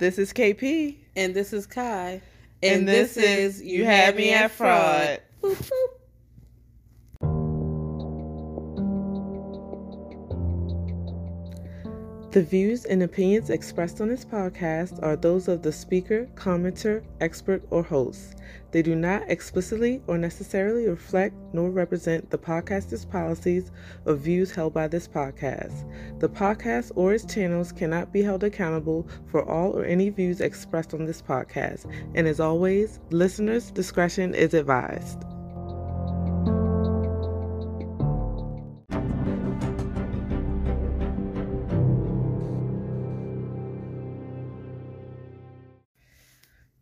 This is KP. And this is Kai. And, this, is You Had Me at Fraud. Boop, boop. The views and opinions expressed on this podcast are those of the speaker, commenter, expert, or host. They do not explicitly or necessarily reflect nor represent the podcaster's policies or views held by this podcast. The podcast or its channels cannot be held accountable for all or any views expressed on this podcast. And as always, listeners' discretion is advised.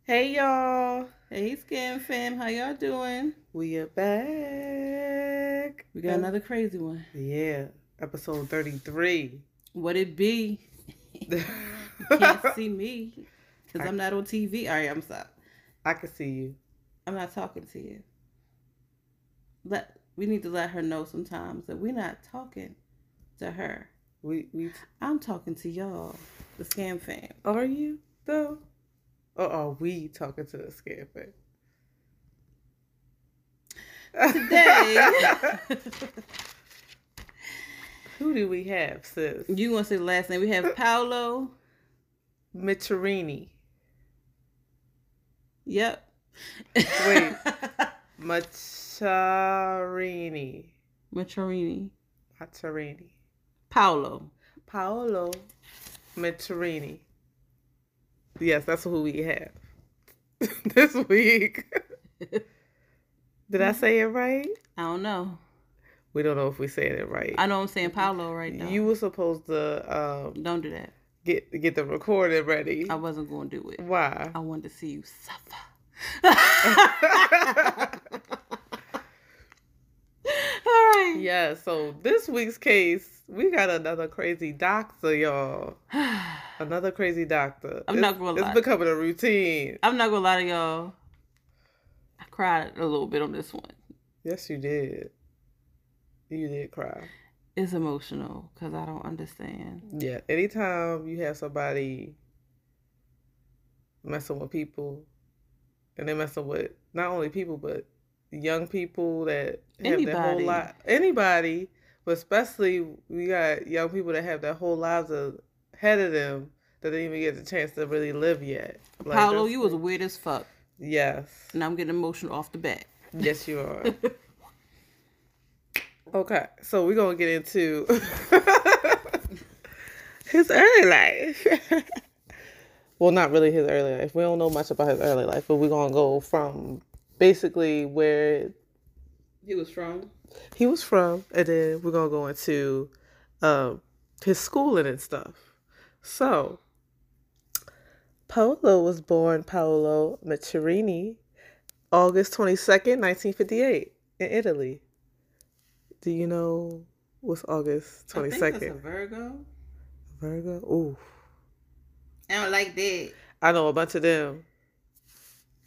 Hey y'all, Hey, Scam Fam, how y'all doing? we are back. We got another crazy one. Yeah, episode 33. What it be? You can't see me because I'm not on TV. All right, I'm sorry. I can see you. I'm not talking to you. Let we need to let her know sometimes that we're not talking to her. We we I'm talking to y'all, the Scam Fam. are you though? Or are we talking to the scamper? Today, Who do we have, sis? you want to say the last name? We have uh-uh. Paolo. Micherini. Yep. Wait. Macharini. Machorini. Macharini. Paolo. Paolo Micherini. Yes, that's who we have this week. Did I say it right? I don't know. We don't know if we said it right. I know I'm saying Paolo right now. You were supposed to um, don't do that. get get the recording ready. I wasn't going to do it. Why? I wanted to see you suffer. Yeah. So this week's case, we got another crazy doctor, y'all. Another crazy doctor. I'm It's- not gonna lie. It's becoming a routine. I'm not gonna lie to y'all. I cried a little bit on this one. Yes, you did. You did cry. It's emotional because I don't understand. Yeah. Anytime you have somebody messing with people, and they messing with not only people but young people that have their whole life, anybody, but especially we got young people that have their whole lives ahead of them that didn't even get the chance to really live yet. Like, Paolo, you was weird as fuck, yes, and I'm getting emotional off the bat. yes, you are. Okay, so we're gonna get into his early life. well, not really his early life. We don't know much about his early life, but we're gonna go from basically where He was from. he was from, and then we're gonna go into um, his schooling and stuff. So, Paolo was born Paolo Macherini, August twenty second, nineteen fifty eight, in Italy. Do you know what's August twenty I think that's a second? Virgo. Virgo. Ooh, I don't like that. I know a bunch of them.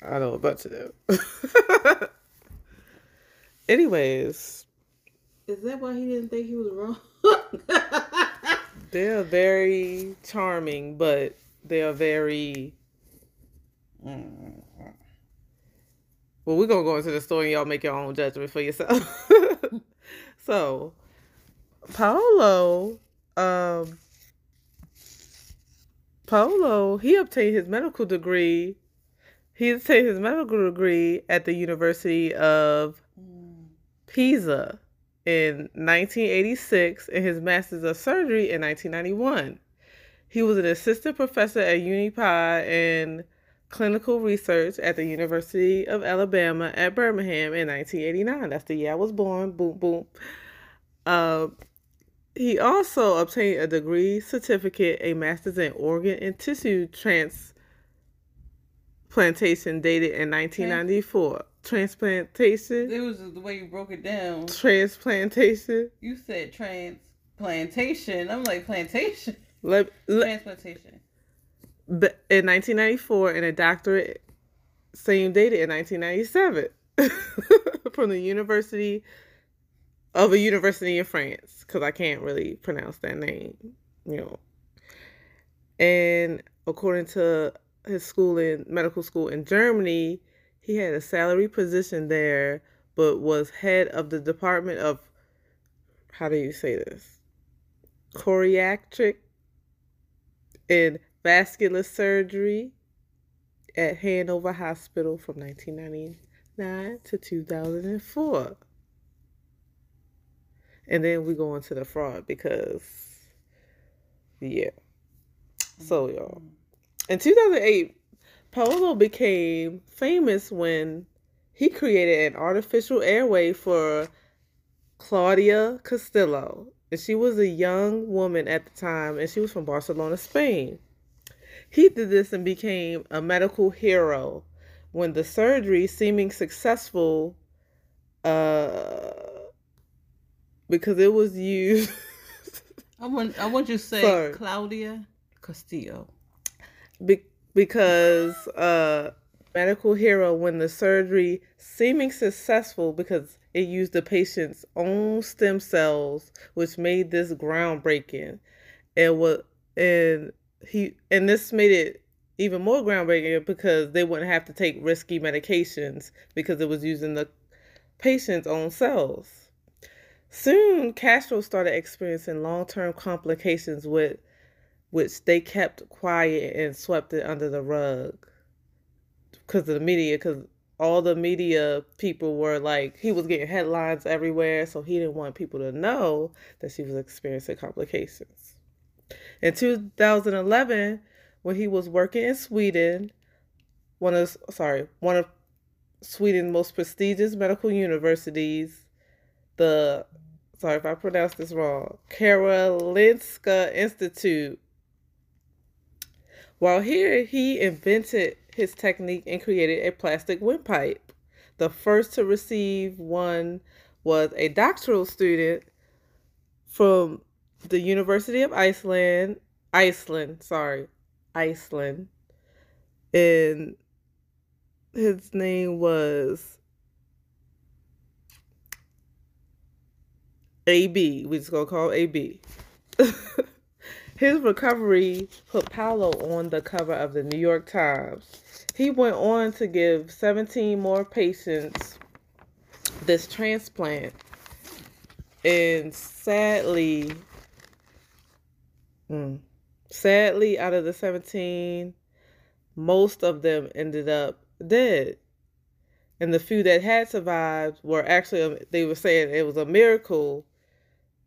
I know a bunch of them. Anyways, Is that why he didn't think he was wrong? They're very charming, but they are very. Well, we're gonna go into the story and y'all make your own judgment for yourself. so, Paolo, um, Paolo, he obtained his medical degree. He obtained his medical degree at the University of Pisa in 1986 and his master's of surgery in 1991. He was an assistant professor at UniPi and clinical research at the University of Alabama at Birmingham in 1989. That's the year I was born. Boom, boom. Um, he also obtained a degree certificate, a master's in organ and tissue transplantation dated in 1994. Transplantation? It was the way you broke it down. Transplantation? You said transplantation. I'm like plantation. Let, let, Transplantation. But in 1994 and a doctorate same dated in 1997 from the University of a university in France because I can't really pronounce that name, you know. And according to his school in medical school in Germany, he had a salary position there, but was head of the department of how do you say this? Choreatric and vascular surgery at Hanover Hospital from 1999 to 2004. And then we go into the fraud because, yeah. So, y'all. Mm-hmm. In 2008, Paolo became famous when he created an artificial airway for Claudia Castillo. And she was a young woman at the time, and she was from Barcelona, Spain. He did this and became a medical hero when the surgery, seeming successful, uh, because it was used. I want I want you to say Sorry. Claudia Castillo. Be- because uh, medical hero when the surgery seeming successful because it used the patient's own stem cells, which made this groundbreaking. And what and he and this made it even more groundbreaking because they wouldn't have to take risky medications because it was using the patient's own cells. Soon, Castro started experiencing long-term complications with which they kept quiet and swept it under the rug. Because of the media because all the media people were like he was getting headlines everywhere so he didn't want people to know that she was experiencing complications. In 2011 when he was working in sweden one of sorry one of sweden's most prestigious medical universities the sorry if i pronounced this wrong karolinska institute while here, he invented his technique and created a plastic windpipe. The first to receive one was a doctoral student from the University of Iceland, Iceland, sorry, Iceland. And his name was AB. We just gonna call AB. His recovery put Paolo on the cover of the New York Times. He went on to give 17 more patients this transplant. And sadly, mm, sadly, out of the 17, most of them ended up dead. And the few that had survived were actually, they were saying it was a miracle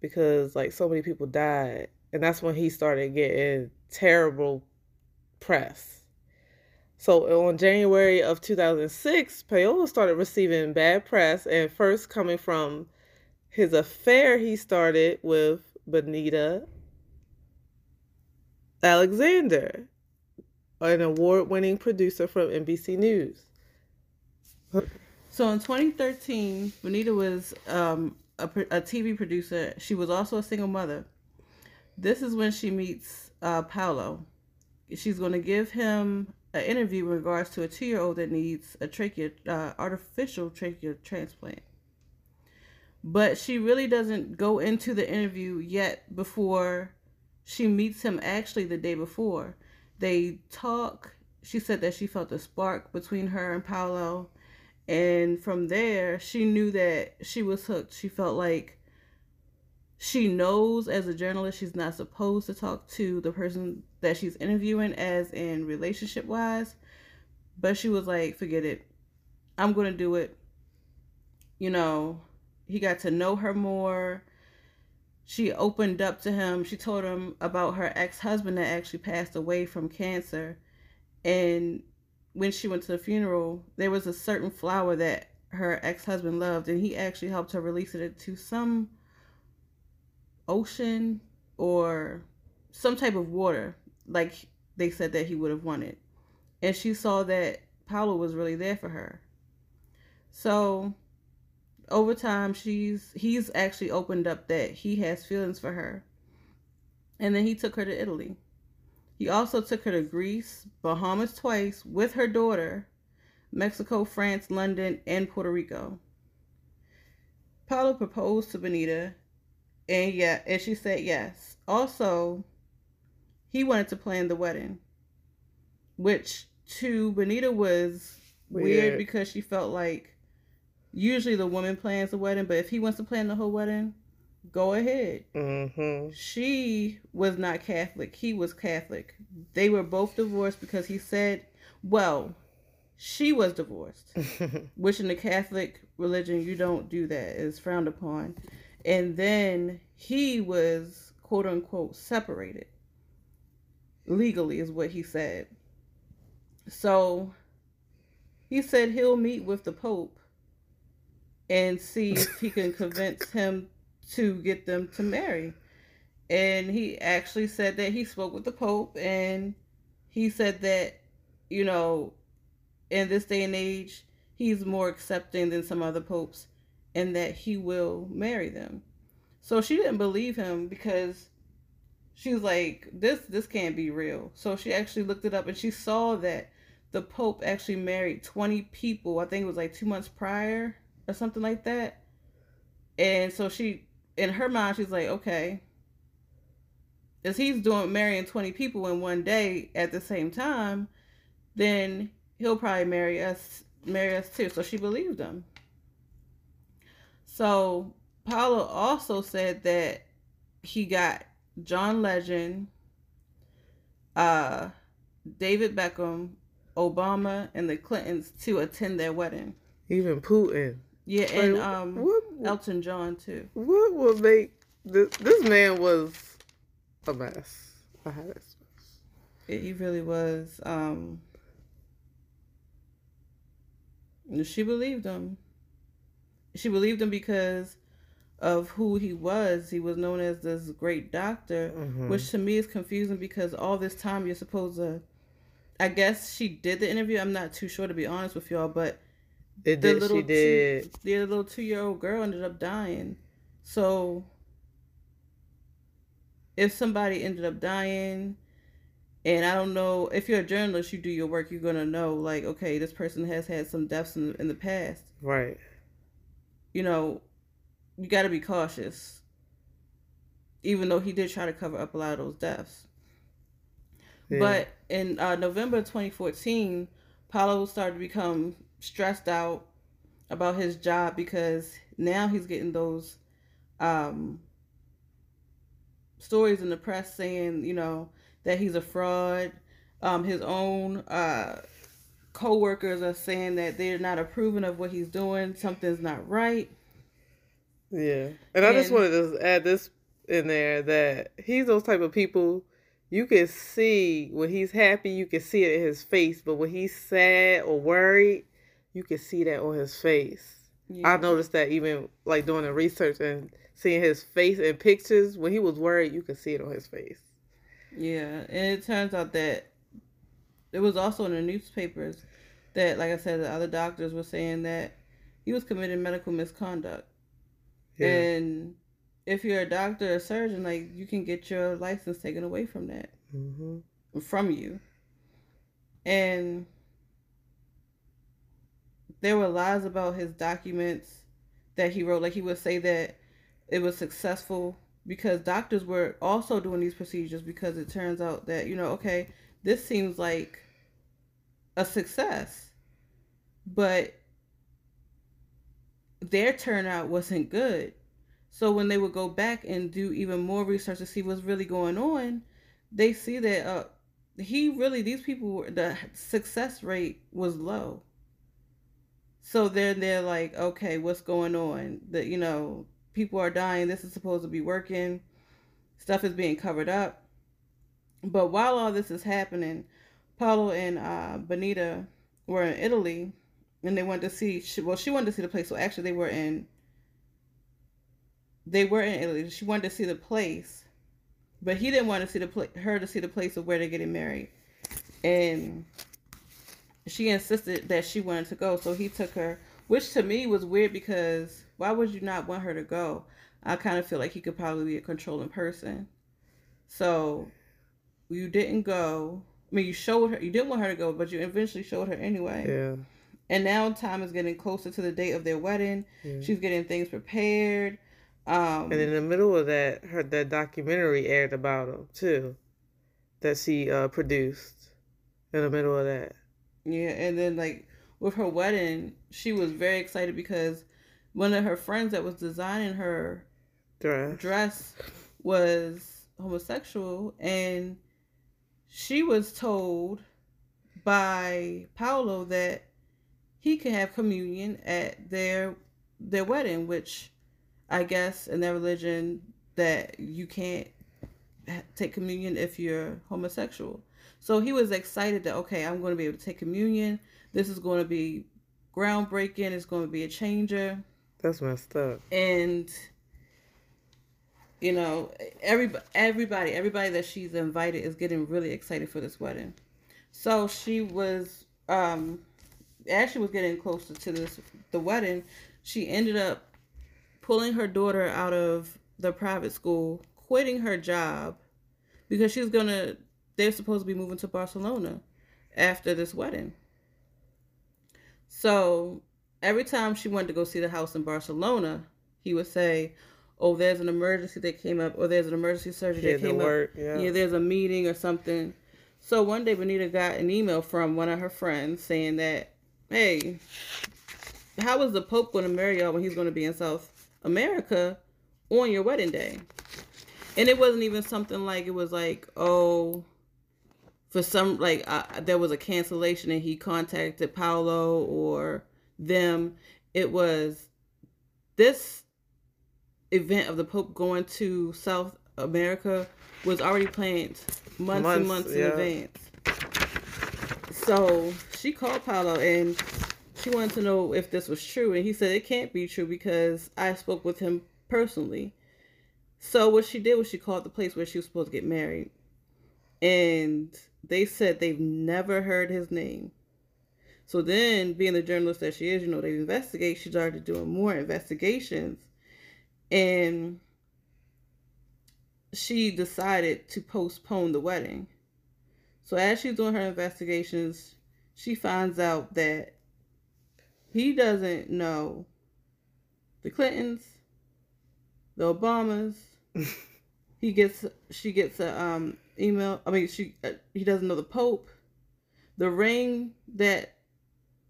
because like so many people died and that's when he started getting terrible press. So on January of 2006, Paolo started receiving bad press, and first coming from his affair he started with Benita Alexander, an award winning producer from NBC News. So in 2013, Benita was um, a, a TV producer. She was also a single mother. This is when she meets uh, Paolo. She's going to give him an interview in regards to a two-year-old that needs a trachea, uh, artificial trachea transplant. But she really doesn't go into the interview yet before she meets him actually the day before. They talk. She said that she felt a spark between her and Paolo. And from there, she knew that she was hooked. She felt like she knows as a journalist she's not supposed to talk to the person that she's interviewing as in relationship wise but she was like forget it. I'm gonna do it. You know he got to know her more. She opened up to him. She told him about her ex-husband that actually passed away from cancer. And when she went to the funeral there was a certain flower that her ex-husband loved and he actually helped her release it to some ocean or some type of water, like they said that he would have wanted. And she saw that Paolo was really there for her. So over time she's he's actually opened up that he has feelings for her. And then he took her to Italy. He also took her to Greece, Bahamas twice with her daughter, Mexico, France, London, and Puerto Rico. Paolo proposed to Benita and yeah, and she said yes. Also, he wanted to plan the wedding. which to Benita was weird. weird because she felt like usually the woman plans the wedding, but if he wants to plan the whole wedding, go ahead. Mm-hmm. She was not Catholic. He was Catholic. They were both divorced because he said, well, she was divorced, which in the Catholic religion, you don't do that, it's frowned upon. And then he was quote unquote separated legally, is what he said. So he said he'll meet with the Pope and see if he can convince him to get them to marry. And he actually said that he spoke with the Pope and he said that, you know, in this day and age, he's more accepting than some other popes and that he will marry them. So she didn't believe him because she was like, This this can't be real. So she actually looked it up and she saw that the Pope actually married 20 people. I think it was like two months prior or something like that. And so she, in her mind, she's like, okay, as he's doing marrying 20 people in one day at the same time, then he'll probably marry us, marry us too. So she believed him. So Paolo also said that he got John Legend, uh, David Beckham, Obama and the Clintons to attend their wedding. Even Putin. Yeah, and um, what, Elton John too. What will make this? This man was a mess. I had it. He really was. Um, she believed him. She believed him because of who he was. He was known as this great doctor, mm-hmm. which to me is confusing because all this time you're supposed to I guess she did the interview. I'm not too sure to be honest with y'all, but it the did, little she did. Two, the little two year old girl ended up dying. So if somebody ended up dying, and I don't know if you're a journalist, you do your work, you're gonna know like, okay, this person has had some deaths in, in the past. Right. You know, you got to be cautious. Even though he did try to cover up a lot of those deaths. But in uh, November 2014, Paolo started to become stressed out about his job because now he's getting those um, stories in the press saying, you know, that he's a fraud. Um, his own uh, co-workers are saying that they're not approving of what he's doing. Something's not right. Yeah, and, and I just wanted to add this in there that he's those type of people you can see when he's happy, you can see it in his face, but when he's sad or worried, you can see that on his face. Yeah. I noticed that even like doing the research and seeing his face in pictures when he was worried, you could see it on his face. Yeah, and it turns out that it was also in the newspapers that, like I said, the other doctors were saying that he was committing medical misconduct, yeah. and if you're a doctor or surgeon, like you can get your license taken away from that mm-hmm. from you. And there were lies about his documents that he wrote. Like he would say that it was successful because doctors were also doing these procedures because it turns out that you know okay this seems like a success but their turnout wasn't good so when they would go back and do even more research to see what's really going on, they see that uh, he really these people were, the success rate was low. So then they're like, okay, what's going on? That you know, people are dying. This is supposed to be working. Stuff is being covered up. But while all this is happening, Paolo and uh, Benita were in Italy, and they wanted to see. Well, she wanted to see the place. So actually, they were in they were in Italy. She wanted to see the place, but he didn't want to see the pla- her to see the place of where they're getting married, and she insisted that she wanted to go. So he took her, which to me was weird because why would you not want her to go? I kind of feel like he could probably be a controlling person. So you didn't go. I mean, you showed her. You didn't want her to go, but you eventually showed her anyway. Yeah. And now time is getting closer to the date of their wedding. Yeah. She's getting things prepared. Um, and in the middle of that, her that documentary aired about him too, that she uh, produced. in the middle of that. Yeah, and then like with her wedding, she was very excited because one of her friends that was designing her Dress. dress was homosexual and she was told by Paolo that he could have communion at their their wedding, which I guess in their religion that you can't take communion if you're homosexual. So he was excited that okay, I'm going to be able to take communion. This is going to be groundbreaking. It's going to be a changer. That's messed up. And you know, every everybody, everybody that she's invited is getting really excited for this wedding. So she was um as she was getting closer to this the wedding, she ended up pulling her daughter out of the private school, quitting her job because she was gonna they're supposed to be moving to Barcelona after this wedding. So every time she wanted to go see the house in Barcelona, he would say, "Oh, there's an emergency that came up, or there's an emergency surgery that came work, up. Yeah. yeah, there's a meeting or something." So one day, Benita got an email from one of her friends saying that, "Hey, how is the Pope going to marry y'all when he's going to be in South America on your wedding day?" And it wasn't even something like it was like, "Oh." For some, like uh, there was a cancellation, and he contacted Paolo or them. It was this event of the Pope going to South America was already planned months, and Months, months yeah. in advance. So she called Paolo and she wanted to know if this was true, and he said it can't be true because I spoke with him personally. So what she did was she called the place where she was supposed to get married, and they said they've never heard his name. So then, being the journalist that she is, you know, they investigate. She started doing more investigations, and she decided to postpone the wedding. So as she's doing her investigations, she finds out that he doesn't know the Clintons, the Obamas. he gets she gets a um email. I mean, she uh, he doesn't know the Pope, the ring that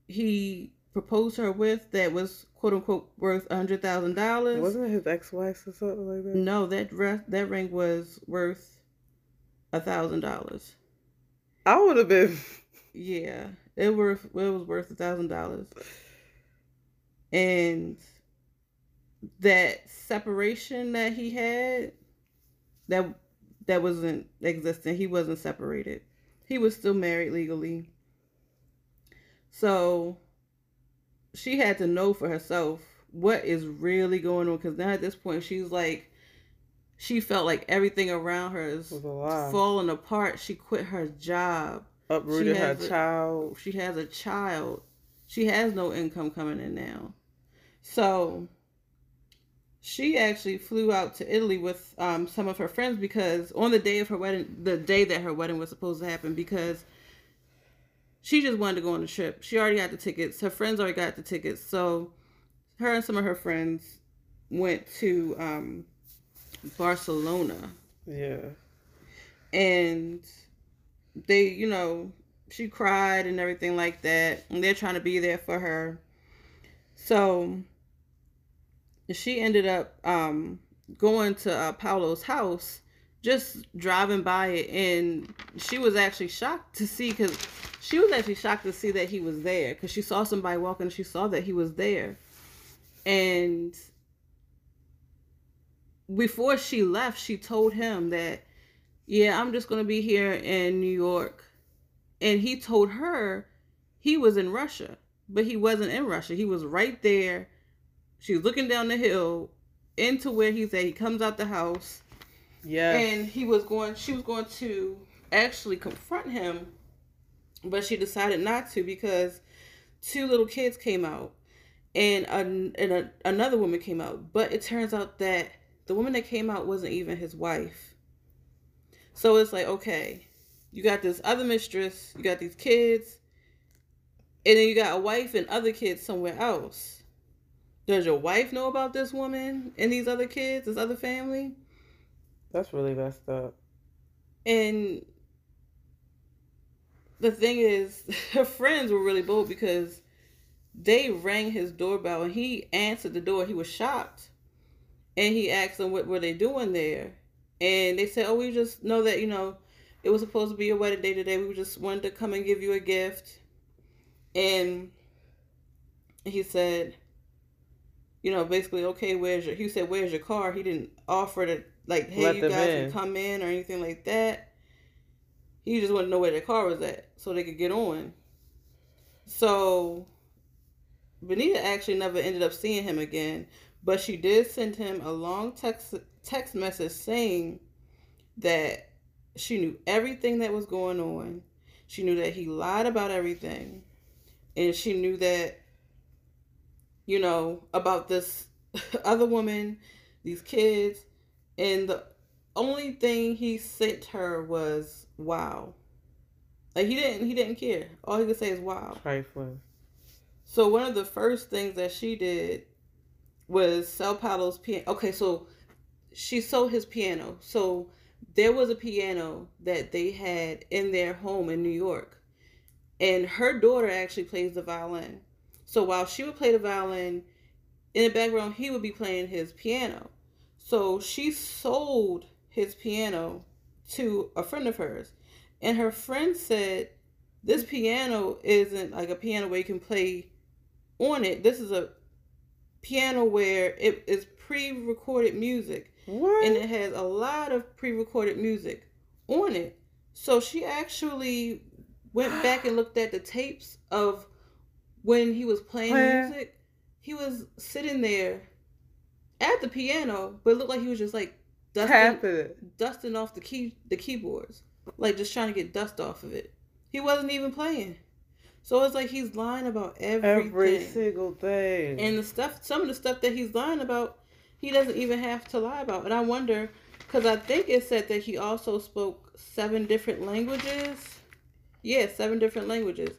he proposed her with that was quote unquote worth a hundred thousand dollars. Wasn't it his ex-wife or something like that? No, that that ring was worth a thousand dollars. I would have been. Yeah, it worth it was worth a thousand dollars, and that separation that he had, that that wasn't existent. He wasn't separated. He was still married legally. So she had to know for herself what is really going on because now at this point she's like she felt like everything around her is Was a lie. falling apart. She quit her job. Uprooted She her a- child. She has a child. She has no income coming in now. So she actually flew out to Italy with um, some of her friends because on the day of her wedding, the day that her wedding was supposed to happen, because she just wanted to go on the trip. She already got the tickets. Her friends already got the tickets. So her and some of her friends went to um, Barcelona Yeah. and they you know she cried and everything like that and they're trying to be there for her so she ended up um going to uh, Paolo's house just driving by it and she was actually shocked to see because she was actually shocked to see that he was there because she saw somebody walking she saw that he was there and before she left she told him that yeah, I'm just going to be here in New York. And he told her he was in Russia, but he wasn't in Russia. He was right there. She was looking down the hill into where he's at. He comes out the house Yeah. and he was going, she was going to actually confront him, but she decided not to because two little kids came out and, an, and a, another woman came out. But it turns out that the woman that came out wasn't even his wife. So it's like, okay, you got this other mistress, you got these kids, and then you got a wife and other kids somewhere else. Does your wife know about this woman and these other kids, this other family? That's really messed up. And the thing is, her friends were really bold because they rang his doorbell and he answered the door. He was shocked. And he asked them what were they doing there. And they said, Oh, we just know that, you know, it was supposed to be your wedding day today. We just wanted to come and give you a gift. And he said, you know, basically, okay, where's your he said, Where's your car? He didn't offer to like, hey, Let you guys in. can come in or anything like that. He just wanted to know where their car was at so they could get on. So Benita actually never ended up seeing him again, but she did send him a long text text message saying that she knew everything that was going on. She knew that he lied about everything. And she knew that you know about this other woman, these kids, and the only thing he sent her was wow. Like he didn't he didn't care. All he could say is wow. Trifling. So one of the first things that she did was sell Paolo's piano. Okay, so she sold his piano. So there was a piano that they had in their home in New York. And her daughter actually plays the violin. So while she would play the violin, in the background, he would be playing his piano. So she sold his piano to a friend of hers. And her friend said, This piano isn't like a piano where you can play on it. This is a piano where it is pre-recorded music. What? And it has a lot of pre-recorded music on it. So she actually went back and looked at the tapes of when he was playing Where? music. He was sitting there at the piano, but it looked like he was just like dusting, dusting off the key the keyboards, like just trying to get dust off of it. He wasn't even playing. So it's like he's lying about everything. Every single thing. And the stuff, some of the stuff that he's lying about, he doesn't even have to lie about. And I wonder, because I think it said that he also spoke seven different languages. Yeah, seven different languages.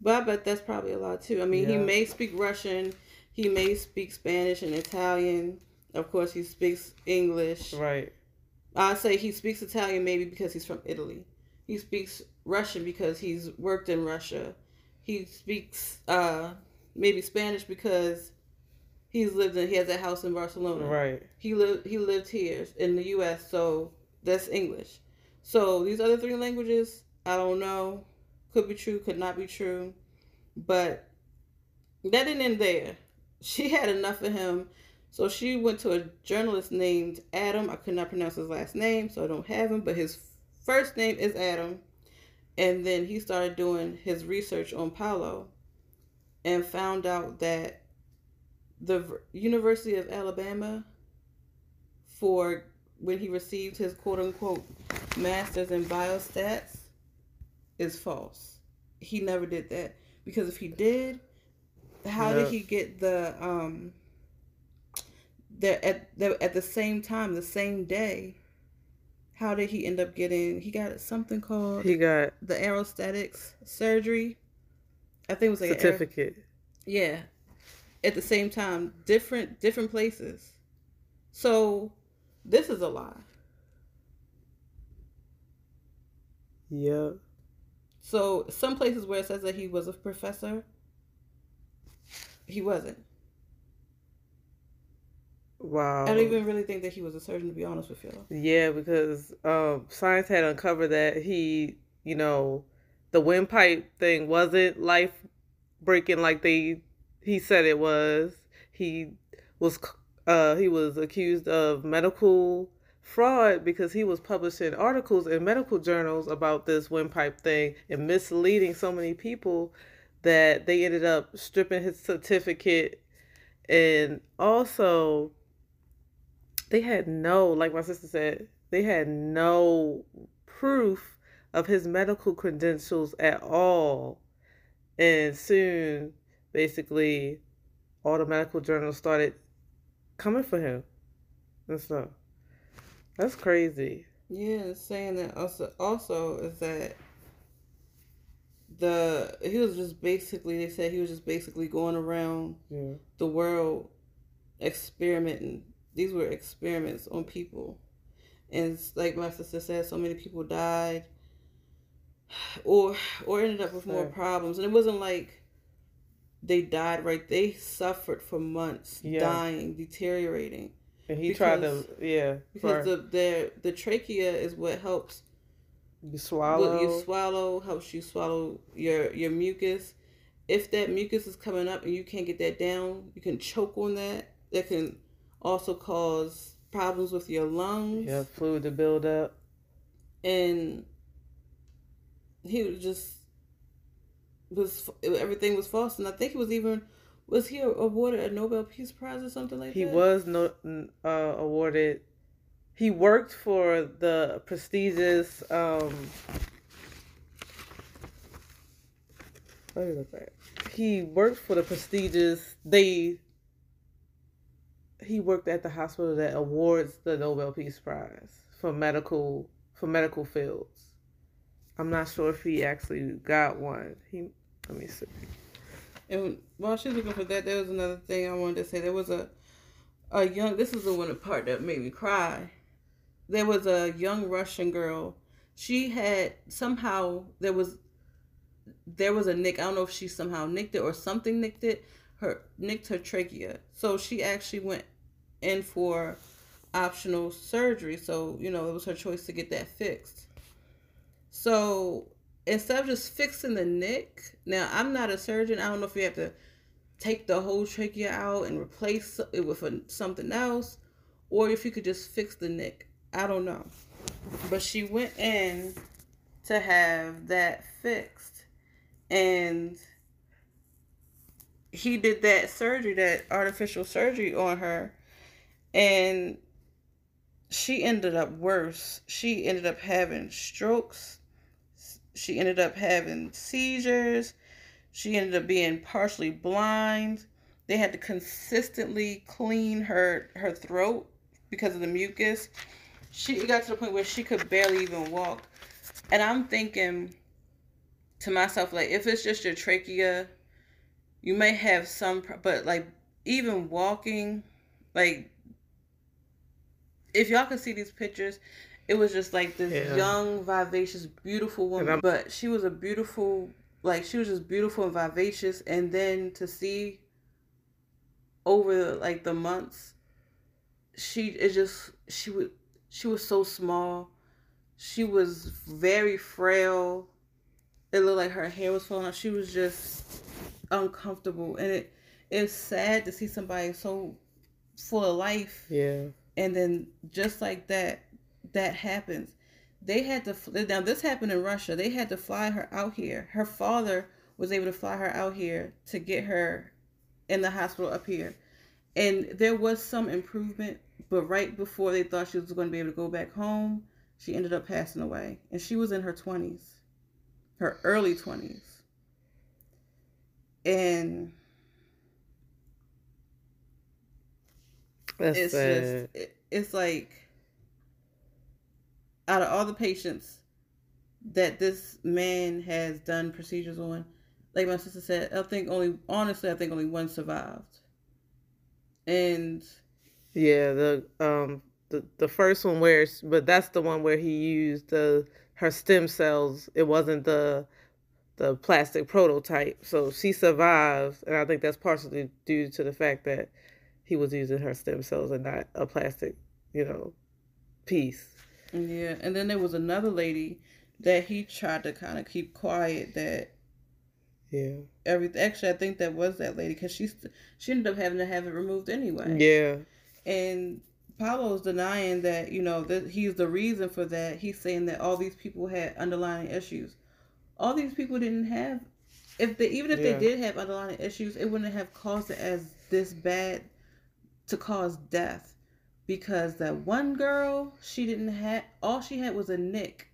But I bet that's probably a lot too. I mean, yeah. he may speak Russian, he may speak Spanish and Italian. Of course, he speaks English. Right. I say he speaks Italian maybe because he's from Italy. He speaks Russian because he's worked in Russia. He speaks uh, maybe Spanish because he's lived in he has a house in Barcelona. Right. He lived he lived here in the US, so that's English. So these other three languages, I don't know. Could be true, could not be true. But that didn't end there. She had enough of him. So she went to a journalist named Adam. I could not pronounce his last name, so I don't have him, but his first name is Adam. And then he started doing his research on Paolo and found out that the University of Alabama, for when he received his quote unquote master's in biostats, is false. He never did that. Because if he did, how did he get the um the at the at the same time, the same day, how did he end up getting? He got something called. He got the aerostatics surgery. I think it was like a certificate. yeah, at the same time, different different places. So, this is a lie. Yeah. So some places where it says that he was a professor, he wasn't. Wow. I don't even really think that he was a surgeon, to be honest with you. Yeah, because um, science had uncovered that he, you know, the windpipe thing wasn't life breaking like they he said it was. He was uh, he was accused of medical fraud because he was publishing articles in medical journals about this windpipe thing and misleading so many people that they ended up stripping his certificate and also they had no, like my sister said, they had no proof of his medical credentials at all. And soon, basically, all the medical journals started coming for him and stuff. That's crazy. Yeah, saying that also also is that the he was just basically they said he was just basically going around yeah. the world experimenting these were experiments on people. And like my sister said, so many people died. or or ended up with more problems. And it wasn't like they died right. They suffered for months, Yeah. dying, deteriorating. And he tried to, yeah, Because for- the, the the trachea is what helps you swallow. what you swallow, helps you swallow your your mucus. If that mucus is coming up and you can't get that down, you can choke on that. That can also cause problems with your lungs. yeah, fluid to build up. and he was just was everything was false and i think he was even was he awarded a nobel peace prize or something like that? He was no uh, awarded. He worked for the prestigious. Um, it? He worked for the prestigious. They. He worked at the hospital that awards the Nobel Peace Prize for medical for medical fields. I'm not sure if he actually got one. He let me see. and while she's looking for that there was another thing i wanted to say there was a a young this is the one part that made me cry there was a young russian girl. She had somehow there was there was a nick i don't know if she somehow nicked it or something nicked it her nicked her trachea. So she actually went in for optional surgery. So you know it was her choice to get that fixed. So instead of just fixing the nick now i'm not a surgeon. I don't know if you have to take the whole trachea out and replace it with a, something else or if you could just fix the nick i don't know. But she went in to have that fixed. And he did that surgery that artificial surgery on her. And she ended up worse. She ended up having strokes. She ended up having seizures. She ended up being partially blind. They had to consistently clean her her throat because of the mucus she got to the point where she could barely even walk. And i'm thinking to myself like if it's just your trachea you may have some but like even walking like if y'all could see these pictures it was just like this Yeah. young vivacious beautiful woman. But she was a beautiful like she was just beautiful and vivacious. And then to see over like the months she it just she would she was so small. She was very frail. It looked like her hair was falling out she was just uncomfortable. And it it's sad to see somebody so full of life. Yeah, and then just like that that happens. They had to now this happened in russia. They had to fly her out here. Her father was able to fly her out here to get her in the hospital up here. And there was some improvement but right before they thought she was going to be able to go back home she ended up passing away. And she was in her 20s her early 20s and that's it's sad. just it, it's like out of all the patients that this man has done procedures on like my sister said i think only honestly i think only one survived. And Yeah, the um the the first one where but that's the one where he used the her stem cells. It wasn't the the plastic prototype. So she survived and I think that's partially due to the fact that he was using her stem cells and not a plastic, you know, piece. yeah and then there was another lady that he tried to kind of keep quiet that Yeah. everything actually i think that was that lady because she she ended up having to have it removed anyway Yeah. And Paolo's denying that, you know, that he's the reason for that. He's saying that all these people had underlying issues. All these people didn't have if they even if Yeah. they did have underlying issues, it wouldn't have caused it as this bad to cause death. Because that one girl, she didn't have all she had was a nick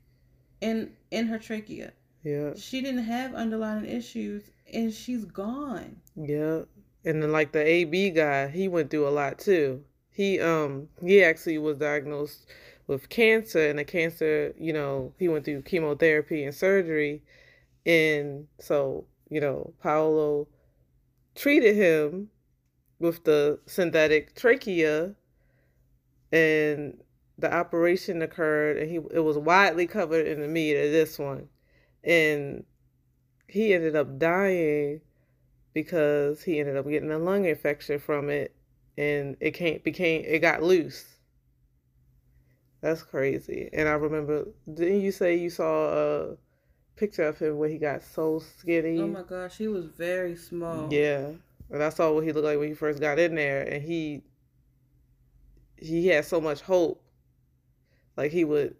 in in her trachea. Yeah. She didn't have underlying issues and she's gone. Yeah. And then like the AB guy, he went through a lot too. He um he actually was diagnosed with cancer and the cancer, you know, he went through chemotherapy and surgery. And so, you know, Paolo treated him with the synthetic trachea and the operation occurred and he it was widely covered in the media this one. And he ended up dying because he ended up getting a lung infection from it and it can't became it got loose. That's crazy. And i remember didn't you say you saw a picture of him when he got so skinny? Oh my gosh he was very small. Yeah. And i saw what he looked like when he first got in there and he he had so much hope. Like he would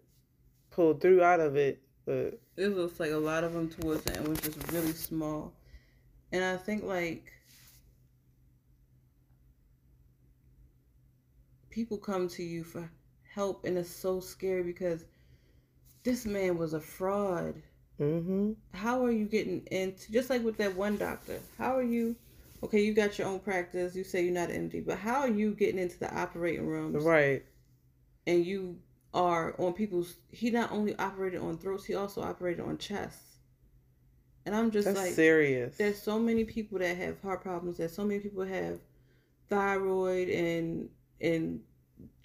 pull through out of it but it looks like a lot of them towards the end was just really small. And I think like people come to you for help and it's so scary because this man was a fraud. Mm-hmm. How are you getting into just like with that one doctor? How are you? Okay, you got your own practice. You say you're not MD, but how are you getting into the operating rooms? Right. And you are on people's. He not only operated on throats, he also operated on chests. And I'm just That's like serious. There's so many people that have heart problems. There's so many people have thyroid and and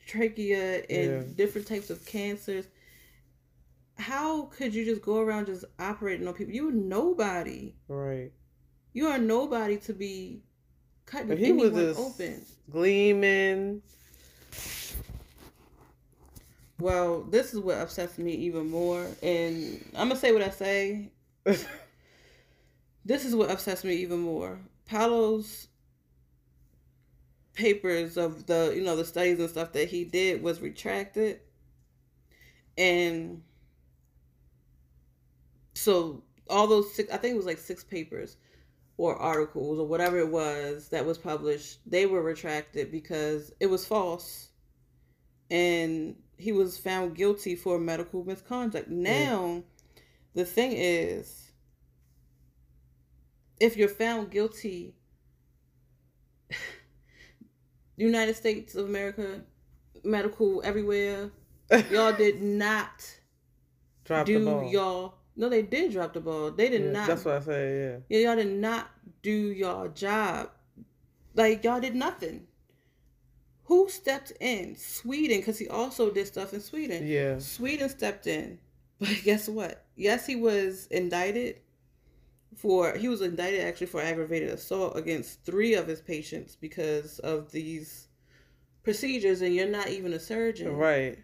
trachea and Yeah. different types of cancers. How could you just go around just operating on people? You're nobody. Right. You are nobody to be cutting But he was anyone just- open. Gleaming. Well, this is what upsets me even more, and I'm gonna say what I say. This is what upsets me even more. Paolo's papers of the you know the studies and stuff that he did was retracted, and so all those six, I think it was like six papers or articles or whatever it was that was published, they were retracted because it was false, and he was found guilty for medical misconduct. Mm. Now, the thing is, if you're found guilty, United States of America, medical everywhere, y'all did not Drop the do ball. y'all. No, they did drop the ball. They did Yeah, not. That's what I say. Yeah, Yeah, y'all did not do y'all job. Like y'all did nothing. Who stepped in? Sweden, because he also did stuff in Sweden. Yeah. Sweden stepped in, but guess what? Yes, he was indicted for. He was indicted actually for aggravated assault against three of his patients because of these procedures, and you're not even a surgeon. Right.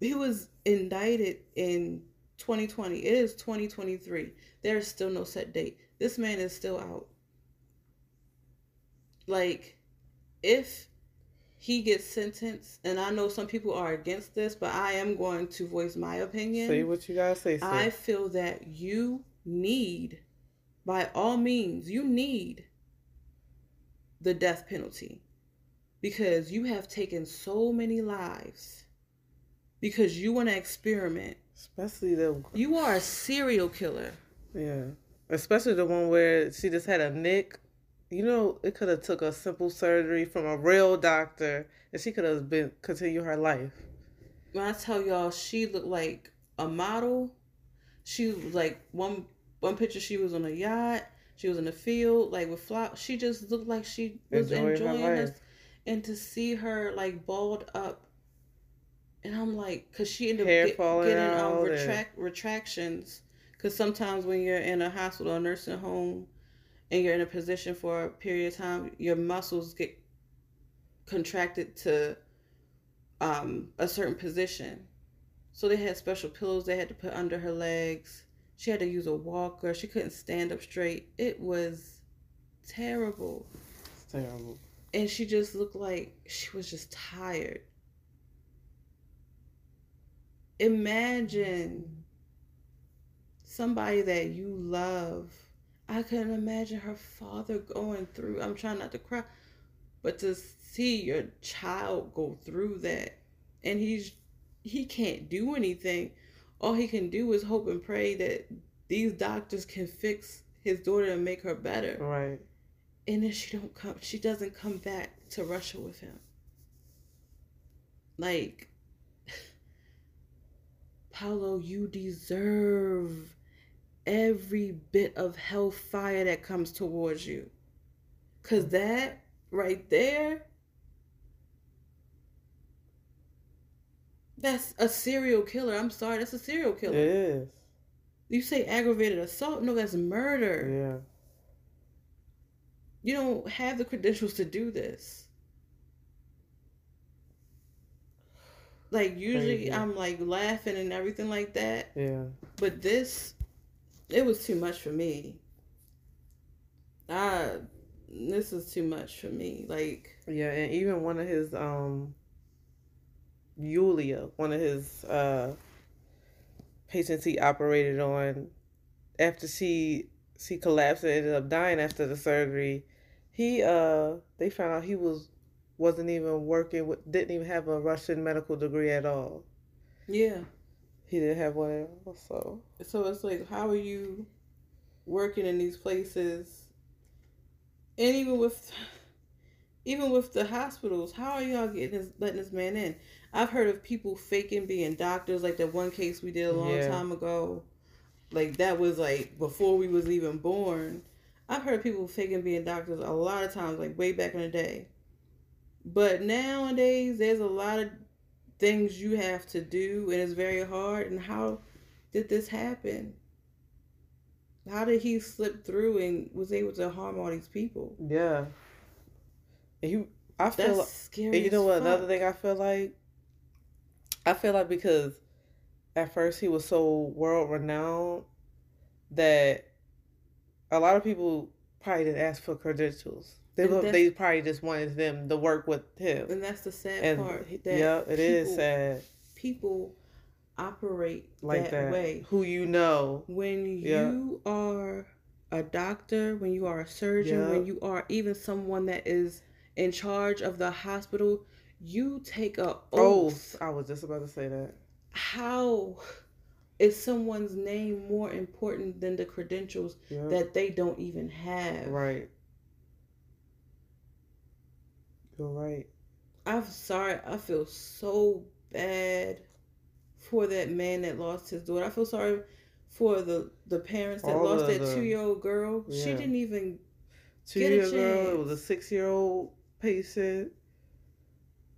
He was indicted in 2020. It is 2023. There is still no set date. This man is still out. Like, if he gets sentenced, and I know some people are against this, but I am going to voice my opinion. Say what you gotta say. Sis. I feel that you need, by all means, you need the death penalty because you have taken so many lives because you want to experiment. Especially the You are a serial killer. yeah. Especially the one where she just had a nick. You know, it could have took a simple surgery from a real doctor, and she could have been continue her life. When I tell y'all, she looked like a model. She was like one one picture. She was on a yacht. She was in the field, like with flowers. She just looked like she was Enjoying enjoying life. And to see her like balled up, and I'm like, cause she ended Hair up get, getting um, out and- retract retractions. Cause sometimes when you're in a hospital or nursing home, and you're in a position for a period of time, your muscles get contracted to um, a certain position. So they had special pillows they had to put under her legs. She had to use a walker. She couldn't stand up straight. It was terrible. It's terrible. And she just looked like she was just tired. Imagine somebody that you love. I couldn't imagine her father going through. I'm trying not to cry, but to see your child go through that, and he's he can't do anything. All he can do is hope and pray that these doctors can fix his daughter and make her better. Right. And then she don't come. She doesn't come back to Russia with him. Like, Paolo, you deserve every bit of hellfire that comes towards you. Cause that right there, that's a serial killer. I'm sorry, that's a serial killer. is. You say aggravated assault? No, that's murder. Yeah. You don't have the credentials to do this. Like usually I'm like laughing and everything like that, Yeah. but this it was too much for me. I this is too much for me. Like Yeah, and even one of his um Yulia, one of his uh patients he operated on after she she collapsed and ended up dying after the surgery, he uh they found out he was wasn't even working with didn't even have a Russian medical degree at all. yeah. He didn't have one at all, so So it's like how are you working in these places? And even with even with the hospitals, how are y'all getting this letting this man in? I've heard of people faking being doctors, like that one case we did a long Yeah. time ago. Like that was like before we was even born. I've heard people faking being doctors a lot of times, like way back in the day. But nowadays there's a lot of things you have to do and it's very hard and how did this happen? How did he slip through and was able to harm all these people? yeah. And he I feel That's like scary. And you know what? fuck. Another thing I feel like, I feel like because at first he was so world renowned that a lot of people probably didn't ask for credentials. They go- they probably just wanted them to work with him. And that's the sad And part. That yeah, it is people- sad People operate like that, that. way. Who you know? When Yeah. you are a doctor, when you are a surgeon, Yeah. when you are even someone that is in charge of the hospital, you take a Oh, oath. I was just about to say that. How is someone's name more important than the credentials Yeah. that they don't even have? right. You're right. I'm sorry. I feel so bad for that man that lost his daughter. I feel sorry for the the parents that All lost that two year old girl. She didn't even. Two Get a year girl. It was a six year old patient.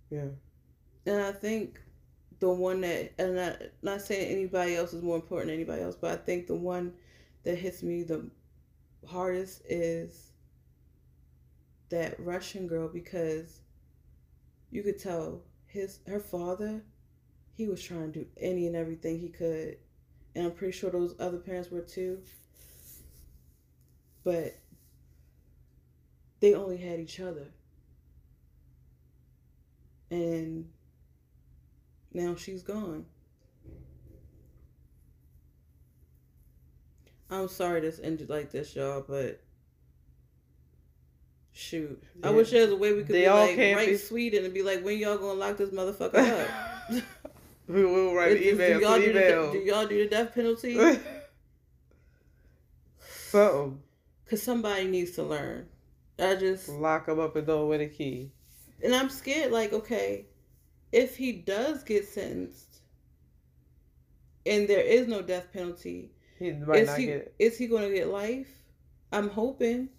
Yeah. And I think the one that, and not not saying anybody else is more important than anybody else, but I think the one that hits me the hardest is that Russian girl because you could tell his her father he was trying to do any and everything he could. And I'm pretty sure those other parents were too. But they only had each other and now she's gone I'm sorry this ended like this y'all but shoot I wish there was a way we could They be all like write be- Sweden and be like when y'all gonna lock this motherfucker up we will write an Is- email. do y'all do, the, email. do y'all do the death penalty Something. because somebody needs to learn I just Lock him up and throw away the key. And I'm scared. Like, okay, if he does get sentenced, and there is no death penalty, He is he is he going to get life? I'm hoping,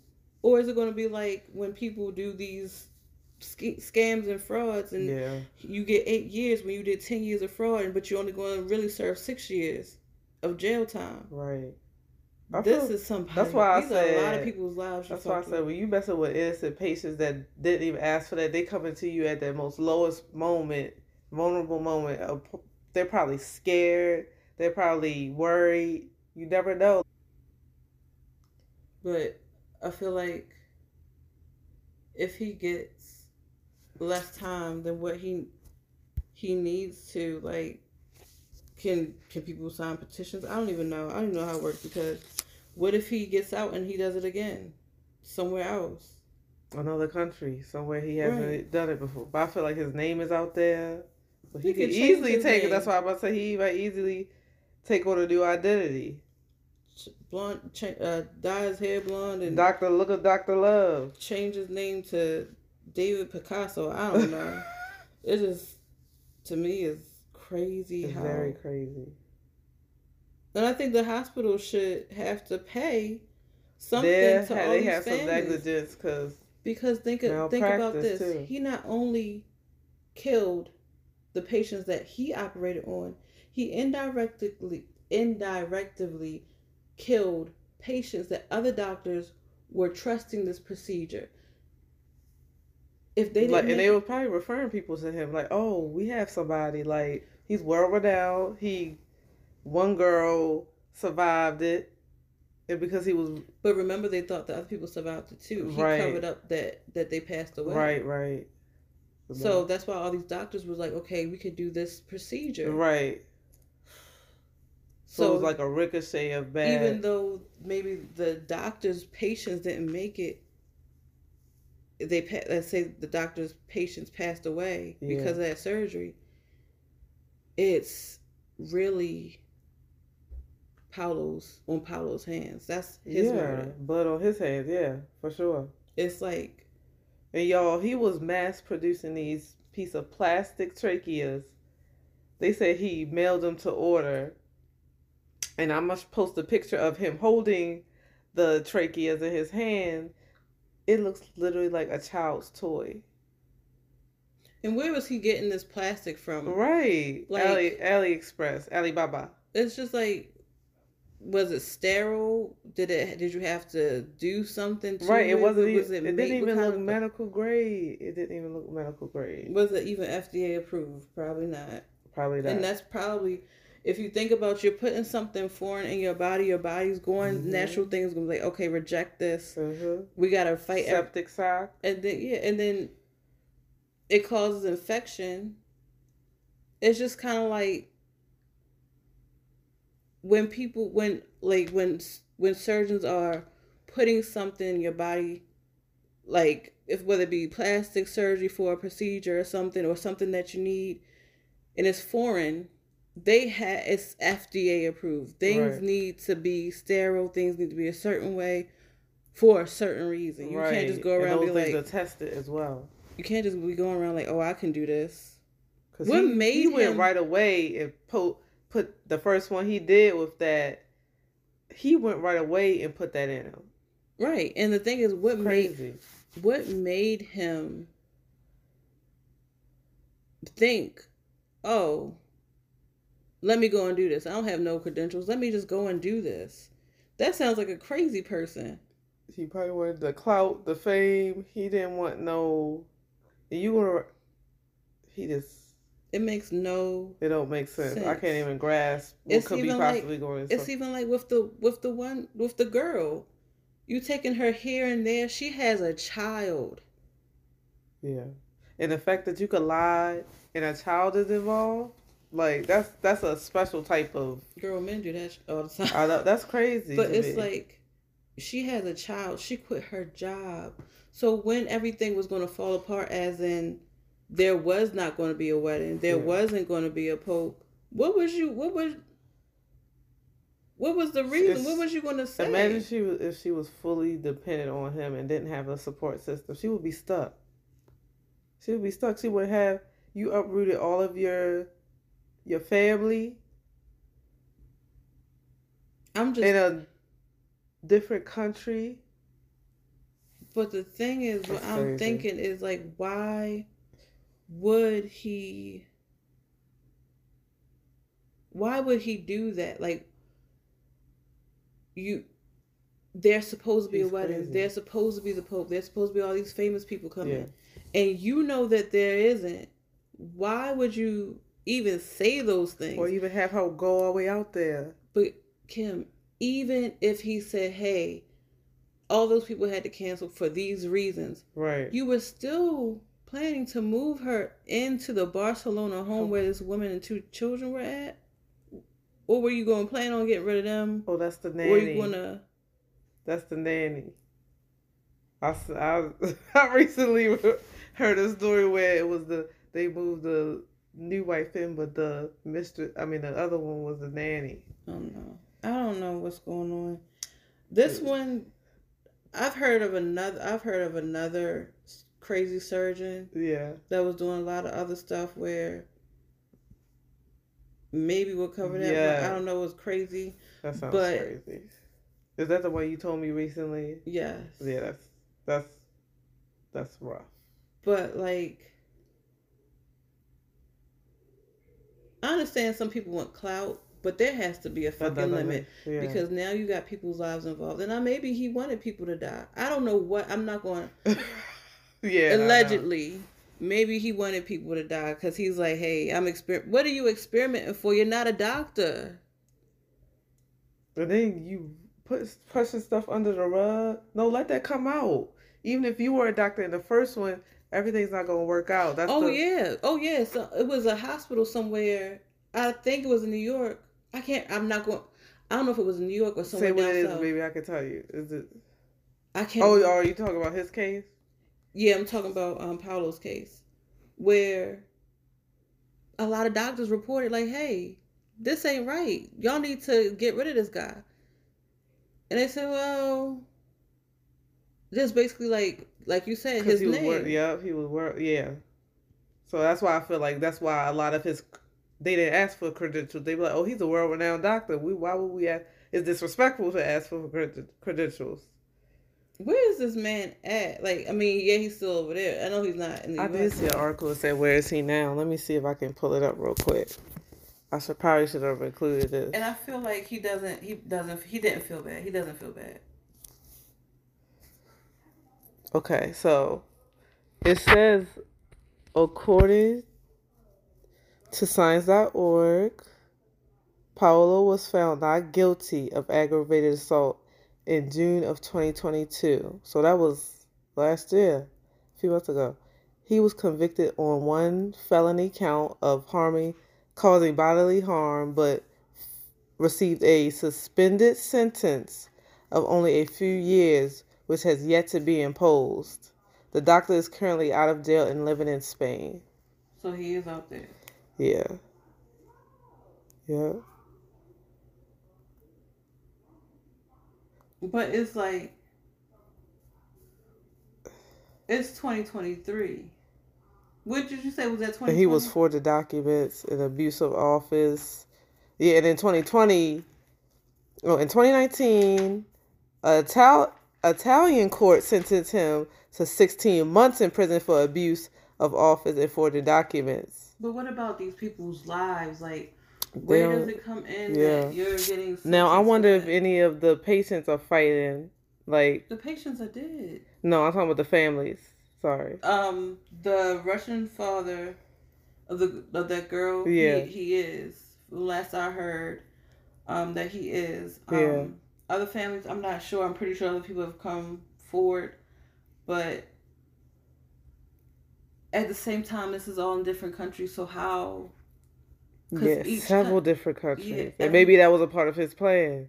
or is it going to be like when people do these scams and frauds, and Yeah. you get eight years when you did ten years of fraud, but you're only going to really serve six years of jail time. Right. I this feel- is somebody. that's why I said a lot of people's lives. That's why I said when you messing with innocent patients that didn't even ask for that, they coming to you at that most lowest moment, vulnerable moment. Of, they're probably scared. They're probably worried. You never know. But I feel like if he gets less time than what he he needs to, like, can can people sign petitions? I don't even know. I don't even know how it works because what if he gets out and he does it again somewhere else? Another country, somewhere he hasn't Right. done it before. But I feel like his name is out there. But he, He could easily take it. name. That's why I'm about to say he might easily take on a new identity. Ch- Blonde, cha- uh, dye his hair blonde and Doctor, look at Doctor Love. change his name to David Picasso. I don't know. it just to me is crazy It's how very crazy. And I think the hospital should have to pay something They to all they have some negligence because Because think of, think about this: too. he not only killed the patients that he operated on, he indirectly indirectly killed patients that other doctors were trusting this procedure. If they like, and they were probably referring people to him like, "Oh, we have somebody like he's world renowned. He, one girl survived it, and because he was. But remember, they thought that other people survived it too. He right. covered up that that they passed away. Right, right. So that's why all these doctors was like, okay, we could do this procedure. Right. So, so it was like a ricochet of bad. Even though maybe the doctor's patients didn't make it, they let's say the doctor's patients passed away yeah. because of that surgery. It's really Paolo's on Paolo's hands. That's his yeah, murder. blood on his hands. Yeah, for sure. It's like, and y'all, he was mass producing these piece of plastic tracheas. They said he mailed them to order, and I must post a picture of him holding the tracheas in his hand. It looks literally like a child's toy. And where was he getting this plastic from? Right, like Ali AliExpress, Alibaba. It's just like was it sterile? Did it? Did you have to do something? right. It, it wasn't. Was it, it didn't even look medical grade. It didn't even look medical grade. Was it even FDA approved? Probably not. Probably not. And that's probably if you think about you're putting something foreign in your body, your body's going mm-hmm. natural things gonna be like, okay, reject this. Mm-hmm. We gotta fight septic every- shock. And then yeah, and then it causes infection. It's just kind of like when people when like when when surgeons are putting something in your body like if whether it be plastic surgery for a procedure or something or something that you need and it's foreign they have it's fda approved things right. need to be sterile things need to be a certain way for a certain reason you right. can't just go around and those be like tested as well you can't just be going around like oh i can do this because what he, made he him... went right away and po- put the first one he did with that. He went right away and put that in him. Right, and the thing is, what made what made him think, oh, let me go and do this. I don't have no credentials. Let me just go and do this. That sounds like a crazy person. He probably wanted the clout, the fame. He didn't want no. You were. He just it makes no. It don't make sense. sense. I can't even grasp what it's could be possibly like, going. It's even like with the with the one with the girl, you taking her here and there. She has a child. Yeah, and the fact that you could lie and a child is involved, like that's that's a special type of girl. Men do that all the time. I know, that's crazy. but it's me. like she has a child. She quit her job. So when everything was going to fall apart, as in there was not going to be a wedding. There yeah. wasn't going to be a pope. What was you? What was? What was the reason? It's, what was you going to say? Imagine she was if she was fully dependent on him and didn't have a support system. She would be stuck. She would be stuck. She would have you uprooted all of your your family. I'm just in a different country. But the thing is, That's what crazy. I'm thinking is like, why? would he why would he do that like you they're supposed to be He's a wedding crazy. there's supposed to be the pope They're supposed to be all these famous people coming yeah. and you know that there isn't why would you even say those things or even have her go all the way out there but kim even if he said hey all those people had to cancel for these reasons right you were still planning to move her into the Barcelona home oh. where this woman and two children were at? Or were you going to plan on getting rid of them? Oh, that's the nanny. Or you going to? That's the nanny. I, I, I recently heard a story where it was the they moved the new wife in, but the mistress, I mean the other one was the nanny. Oh no, I don't know what's going on. This one, I've heard of another. I've heard of another crazy surgeon. Yeah. That was doing a lot of other stuff where maybe we'll cover that. Yeah. I don't know. It's crazy. That sounds but, crazy. Is that the one you told me recently? Yes. Yeah, that's that's that's rough. But like I understand some people want clout, but there has to be a fucking limit yeah. because now you got people's lives involved, and now maybe he wanted people to die. I don't know what. I'm not going. yeah, allegedly, maybe he wanted people to die because he's like, hey, I'm exper. What are you experimenting for? You're not a doctor. But then you put pushing stuff under the rug. No, let that come out. Even if you were a doctor in the first one, everything's not gonna work out. That's Oh the, yeah, oh yeah. So it was a hospital somewhere. I think it was in New York. I can't. I'm not going. I don't know if it was in New York or somewhere Say what down it is, south. baby. I can tell you. Is it? I can't. Oh, are you talking about his case? Yeah, I'm talking about um Paolo's case, where a lot of doctors reported like, "Hey, this ain't right. Y'all need to get rid of this guy." And they said, "Well, just basically like like you said, his he was name." wor- yeah, he was wor- yeah. So that's why I feel like that's why a lot of his they didn't ask for credentials. They were like, "Oh, he's a world renowned doctor. We why would we ask? It's disrespectful to ask for cred- credentials." Where is this man at? Like, I mean, yeah, he's still over there. I know he's not in the I US. did see an article that said, "Where is he now?" Let me see if I can pull it up real quick. I should probably should have included this. And I feel like he doesn't. He doesn't. He didn't feel bad. He doesn't feel bad. Okay, so it says, according to Science.org, Paolo was found not guilty of aggravated assault in June of 2022. So that was last year, a few months ago. He was convicted on one felony count of harming, causing bodily harm, but received a suspended sentence of only a few years, which has yet to be imposed. The doctor is currently out of jail and living in Spain. So he is out there. Yeah. Yeah. But it's like it's 2023. What did you say was that 20? He was for the documents and abuse of office. Yeah, and in 2020, oh, in 2019, a Ital- Italian court sentenced him to 16 months in prison for abuse of office and for the documents. But what about these people's lives? Like, where does it come in yeah. that you're getting? Now, I wonder if any of the patients are fighting. Like, the patients are dead. no, I'm talking about the families. Sorry. Um, the Russian father of the of that girl. Yeah. he, he is. Last I heard, um, that he is. Um, Yeah. Other families, I'm not sure. I'm pretty sure other people have come forward, but at the same time, this is all in different countries. So how? Yeah, several coun- different countries. Yeah, and every- maybe that was a part of his plan.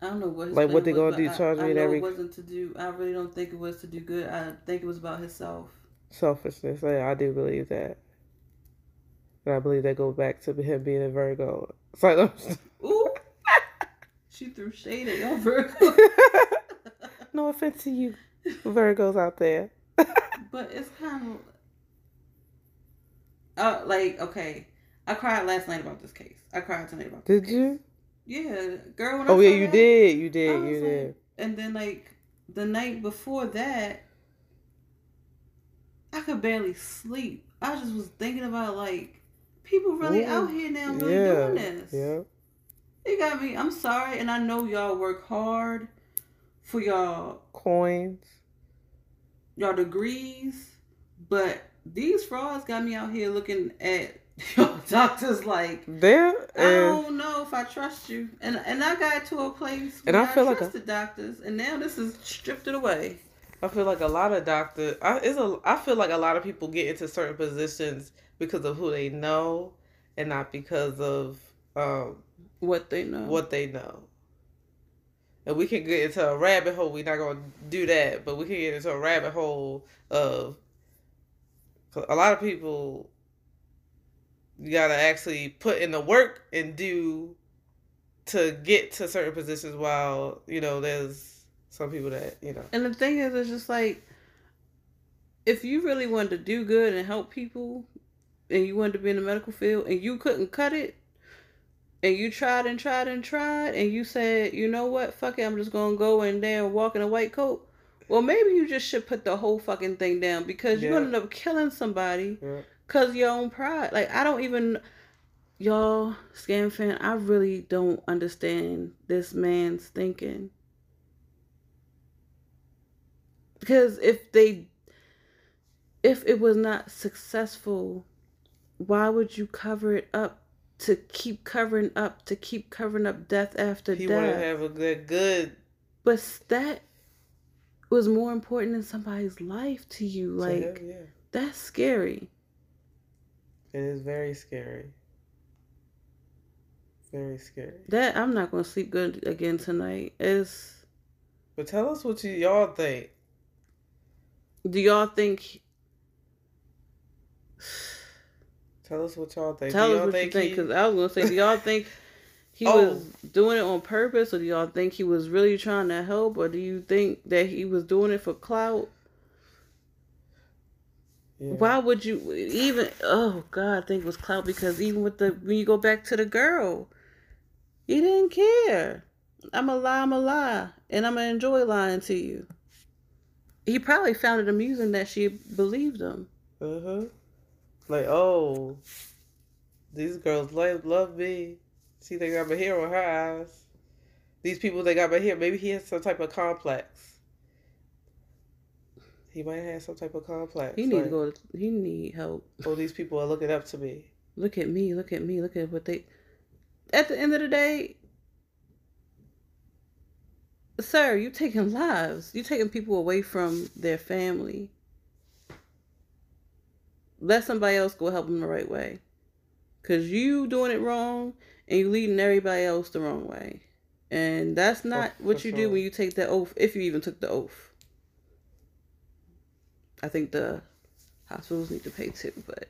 I don't know what. His Like, what they was, gonna do, I- charge I, me in know every- It wasn't to do. I really don't think it was to do good. I think it was about himself. Selfishness. Yeah, I do believe that. And I believe that goes back to him being a Virgo. It's like, Ooh. she threw shade at your Virgo. no offense to you, Virgos out there. But it's kind of uh, like okay. I cried last night about this case. I cried tonight about. This Did you? Yeah, girl. When I Oh yeah, you that, did. You did. You like- did. And then like the night before that, I could barely sleep. I just was thinking about like people really Ooh, out here now really yeah. doing this. Yeah. It got me. I'm sorry, and I know y'all work hard for y'all Coins. Y'all degrees, but these frauds got me out here looking at y'all doctors like There. I don't know if I trust you, and and I got to a place And where I feel like a- trusted doctors, and now this is stripped it away. I feel like a lot of doctors. I, it's a. I feel like a lot of people get into certain positions because of who they know, and not because of um, What they know. what they know. And we can get into a rabbit hole. We're not gonna do that, but we can get into a rabbit hole of a lot of people. You gotta actually put in the work and do to get to certain positions. While you know, there's some people that you know. And the thing is, it's just like if you really wanted to do good and help people, and you wanted to be in the medical field, and you couldn't cut it, and you tried and tried and tried, and you said, you know what, fuck it, I'm just gonna go in there and walk in a white coat. Well, maybe you just should put the whole fucking thing down because you're Yeah. gonna end up killing somebody Yeah. because your own pride. Like I don't even. y'all, scam fan, I really don't understand this man's thinking. Because if they if it was not successful, why would you cover it up to keep covering up to keep covering up death after he death? want to have a good good But that was more important than somebody's life to you. to Like him, yeah. that's scary. It is very scary. Very scary. That I'm not gonna sleep good again tonight. Is But tell us what you y'all think. do y'all think? Tell us what y'all think. Tell us what you think, he- because I was gonna say, do y'all think he Oh. was doing it on purpose, or do y'all think he was really trying to help, or do you think that he was doing it for clout? Yeah. Why would you even? Oh God, I think it was clout because even with the when you go back to the girl, he didn't care. I'm a lie, I'm a lie, and I'm gonna enjoy lying to you. He probably found it amusing that she believed him. Uh huh. Like, oh, these girls love, love me. See, they got my hair on her eyes. These people, they got my hair. Maybe he has some type of complex. He might have some type of complex. He need like, to go. To, he need help. Oh, these people are looking up to me. Look at me. Look at me. Look at what they. At the end of the day, sir, you taking lives. You taking people away from their family. Let somebody else go help them the right way. Cause you doing it wrong and you leading everybody else the wrong way. And that's not For- what for you do when you take that oath, if you even took the oath. I think the hospitals need to pay too, but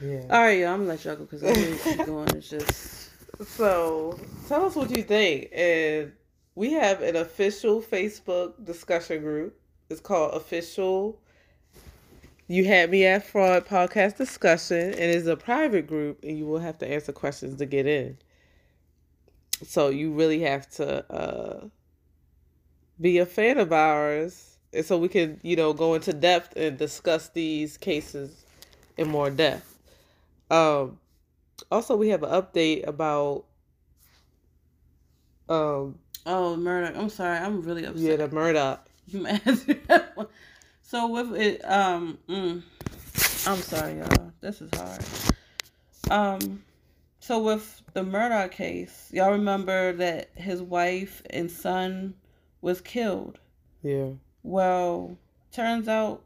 Yeah. all right, y'all, I'm gonna let y'all go because I'm gonna keep going. It's just So tell us what you think. And we have an official Facebook discussion group. It's called Official You Had Me at Fraud Podcast Discussion. And it's a private group and you will have to answer questions to get in. So you really have to uh, be a fan of ours. And so we can, you know, go into depth and discuss these cases in more depth. Um also we have an update about um oh murder. I'm sorry, I'm really upset. yeah the Murdaugh. So with it, um, mm, I'm sorry, y'all. This is hard. Um, so with the Murdaugh case, y'all remember that his wife and son was killed. Yeah. Well, turns out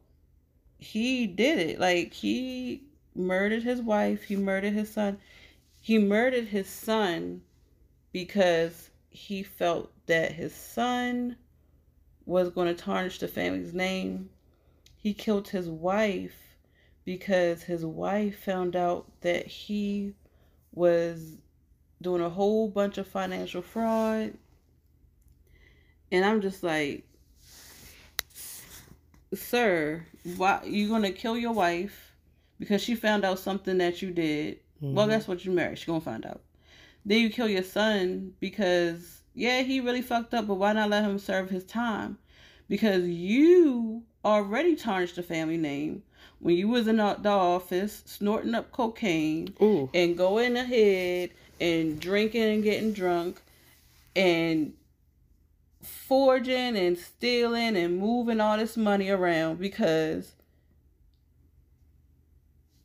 he did it. Like he murdered his wife, he murdered his son. He murdered his son because he felt that his son was going to tarnish the family's name. He killed his wife because his wife found out that he was doing a whole bunch of financial fraud. And I'm just like, sir, why you gonna kill your wife because she found out something that you did? Well, Mhm. that's what you married. She gonna find out. Then you kill your son because yeah, he really fucked up, but why not let him serve his time? Because you already tarnished the family name when you was in the office snorting up cocaine Ooh. and going ahead and drinking and getting drunk and forging and stealing and moving all this money around because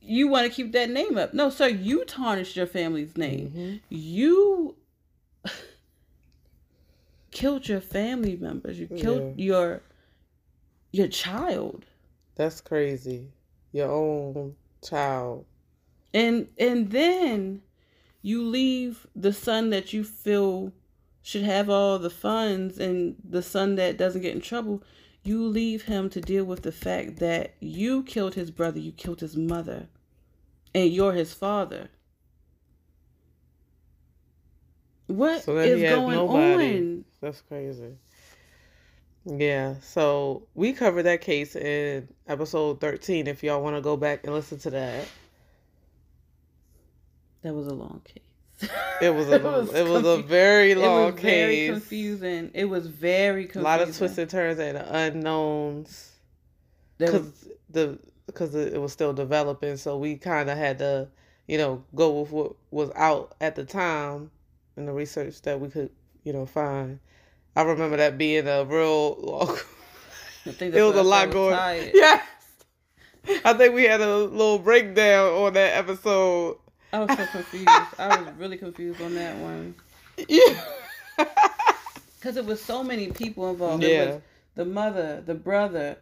you want to keep that name up. No, sir, you tarnished your family's name. Mhm. You killed your family members. You killed your your child. That's crazy. Your own child. And and then you leave the son that you feel should have all the funds and the son that doesn't get in trouble, you leave him to deal with the fact that you killed his brother, you killed his mother, and you're his father. What So is going nobody. on? That's crazy. Yeah, so we covered that case in episode 13 if y'all want to go back and listen to that. That was a long case. It was a it was, a confu- very it long was very case. confusing. It was very confusing. A lot of twists and turns and unknowns was- because the because it was still developing, so we kind of had to you know, go with what was out at the time and the research that we could, you know, find. I remember that being a real. it was a lot going. Tired. Yes, I think we had a little breakdown on that episode. I was so confused. I was really confused on that one. Yeah. Because it was so many people involved. Yeah. It was the mother, the brother.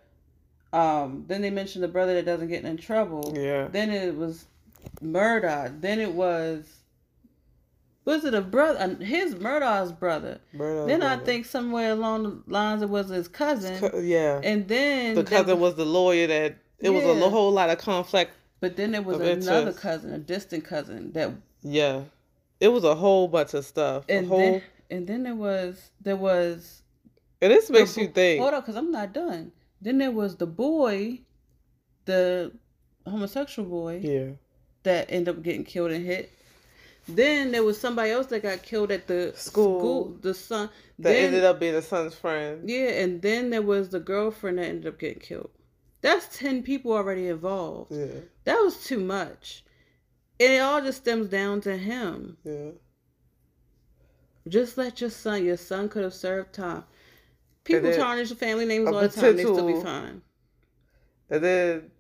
Um, then they mentioned the brother that doesn't get in trouble. Yeah. Then it was murder. Then it was was it a brother? His Murdaugh's brother. Murdaugh's then brother. I think somewhere along the lines it was his cousin. Co- yeah. And then the cousin was the lawyer that it yeah. was a whole lot of conflict. But then there was another interest. cousin, a distant cousin that. Yeah, it was a whole bunch of stuff. And whole... then and then there was there was. And this makes you think. Hold on, because I'm not done. Then there was the boy, the homosexual boy. Yeah. That ended up getting killed and hit. Then there was somebody else that got killed at the school. school the son that then, ended up being the son's friend. Yeah, and then there was the girlfriend that ended up getting killed. That's ten people already involved. Yeah, that was too much, and it all just stems down to him. Yeah. Just let your son. Your son could have served time. People then, tarnish the family names all the time. They still be fine. And then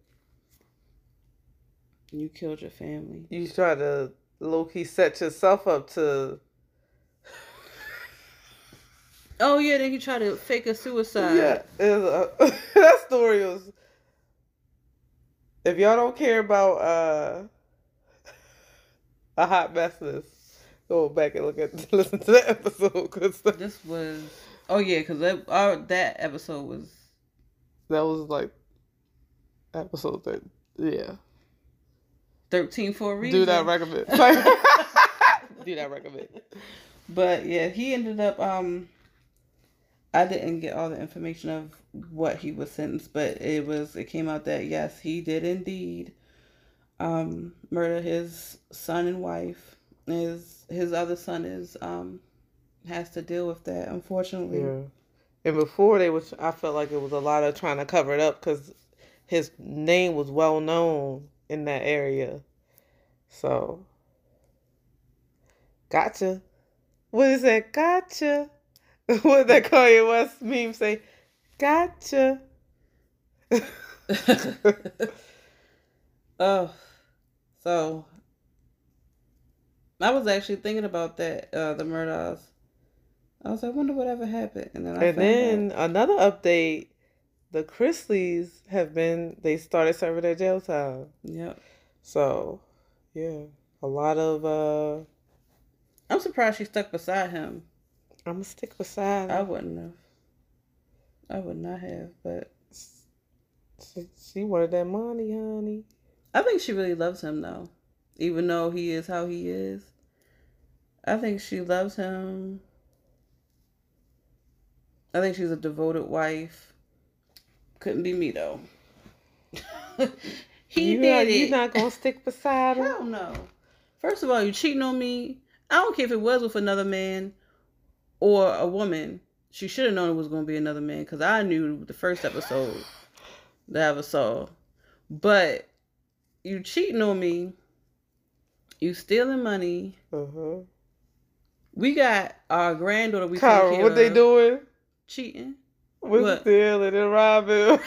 you killed your family. You try to low key set yourself up to. Oh yeah, then he tried to fake a suicide. Yeah, a, that story was. If y'all don't care about uh, a hot messes, go back and look at listen to that episode because this was. Oh yeah, because that our, that episode was. That was like. Episode that yeah. 13 for a reason. Do that recommend. Do that recommend. But yeah, he ended up um I didn't get all the information of what he was sentenced, but it was it came out that yes, he did indeed um murder his son and wife. His his other son is um has to deal with that unfortunately. Yeah. And before they was I felt like it was a lot of trying to cover it up cuz his name was well known in that area. So, gotcha. What is that? Gotcha. what that Kanye West meme say? Gotcha. oh, so I was actually thinking about that, uh, the Murdaughs. I was like, I wonder whatever happened. And then, I and then another update the Chrisleys have been they started serving their jail time. Yep. So, yeah, a lot of. uh I'm surprised she stuck beside him. I'm gonna stick beside. Him. I wouldn't have. I would not have, but she, she wanted that money, honey. I think she really loves him though, even though he is how he is. I think she loves him. I think she's a devoted wife. Couldn't be me though. he you did not, it. You're not gonna stick beside him. Hell no. First of all, you cheating on me. I don't care if it was with another man or a woman. She should have known it was gonna be another man because I knew the first episode that I ever saw. But you cheating on me. You stealing money. Uh-huh. We got our granddaughter. We Kyra, what they doing? Cheating. We're stealing and robbing.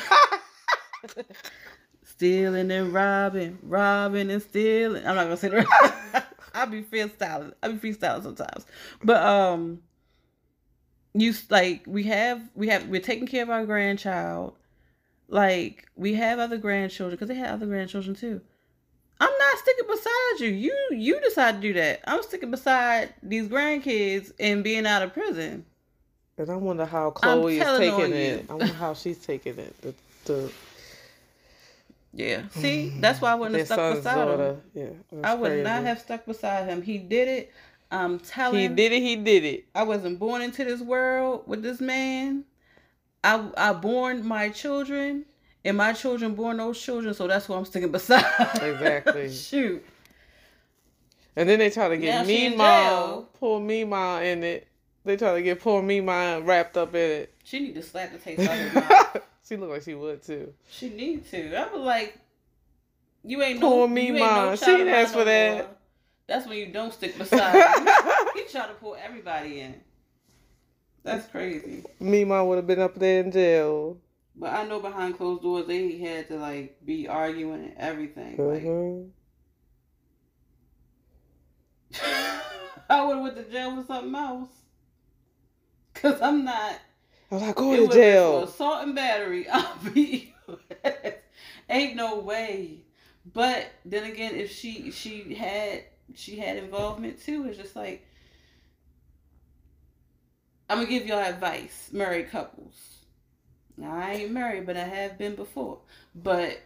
stealing and robbing, robbing and stealing. I'm not gonna say that. I be freestyling. I'll be freestyling sometimes, but um, you like we have we have we're taking care of our grandchild. Like we have other grandchildren because they have other grandchildren too. I'm not sticking beside you. You you decide to do that. I'm sticking beside these grandkids and being out of prison. And I wonder how Chloe is taking it. I wonder how she's taking it. The, the yeah. See, that's why I wouldn't have stuck beside daughter. him. Yeah, I would crazy. not have stuck beside him. He did it. I'm telling. He did it. He did it. I wasn't born into this world with this man. I I born my children, and my children born those children. So that's why I'm sticking beside. Exactly. Shoot. And then they try to get me mom, pull me mom in it. They try to get poor me mind wrapped up in it. She need to slap the taste out of her She look like she would too. She need to. I was like, You ain't Poor no, me, you ain't no She didn't ask for no that. more. That's when you don't stick beside he try to pull everybody in. That's crazy. Me, mom would have been up there in jail. But I know behind closed doors they had to like be arguing and everything. Mhm. Like I would have went to jail for something else. Cause I'm not. I was like, It go to jail. Assault and battery. I'll be. Ain't no way. But then again, if she she had she had involvement too, it's just like I'm gonna give y'all advice, married couples. Now I ain't married, but I have been before. But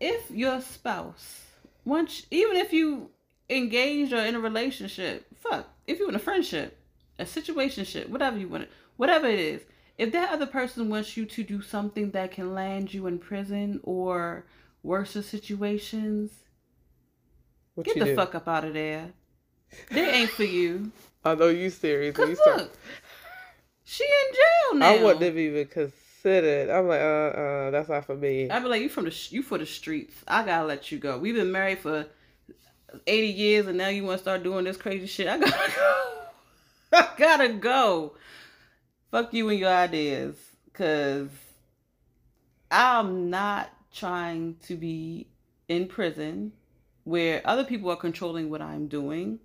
if your spouse, once even if you engaged or in a relationship, fuck, if you're in a friendship, a situationship, whatever you want, it, whatever it is, if that other person wants you to do something that can land you in prison or worse situations, What get the do? fuck up out of there. They ain't for you. I know you serious. Cause you start- look, she in jail now. I wouldn't have even considered. I'm like, uh, uh, that's not for me. I'd be like, you from the sh- you for the streets. I gotta let you go. We've been married for eighty years, and now you want to start doing this crazy shit. I gotta go. I gotta go. Fuck you and your ideas, cause I'm not trying to be in prison where other people are controlling what I'm doing,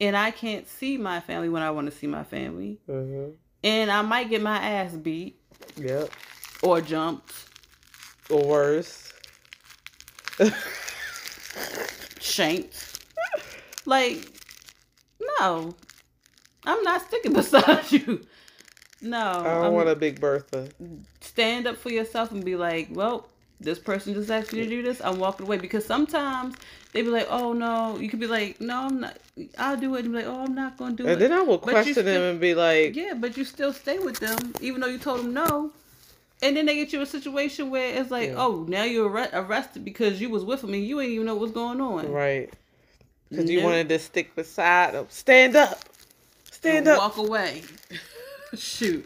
and I can't see my family when I want to see my family, hmm and I might get my ass beat Yep. or jumped. Or worse. shanked. Like, no, I'm not sticking beside you. No, I don't I'm- want a big Bertha. stand up for yourself and be like, well, this person just asked me to do this. I'm walking away because sometimes they be like, oh no, you could be like, no, I'm not. I'll do it. And be like, oh, I'm not gonna do And it. And then I will But you question them and be like, yeah, but you still stay with them even though you told them no. And then they get you a situation where it's like, Yeah. oh, now you're arre- arrested because you was with them and you ain't even know what's going on. right. Because you wanted to stick beside them. Stand up. Stand up. walk away. Shoot.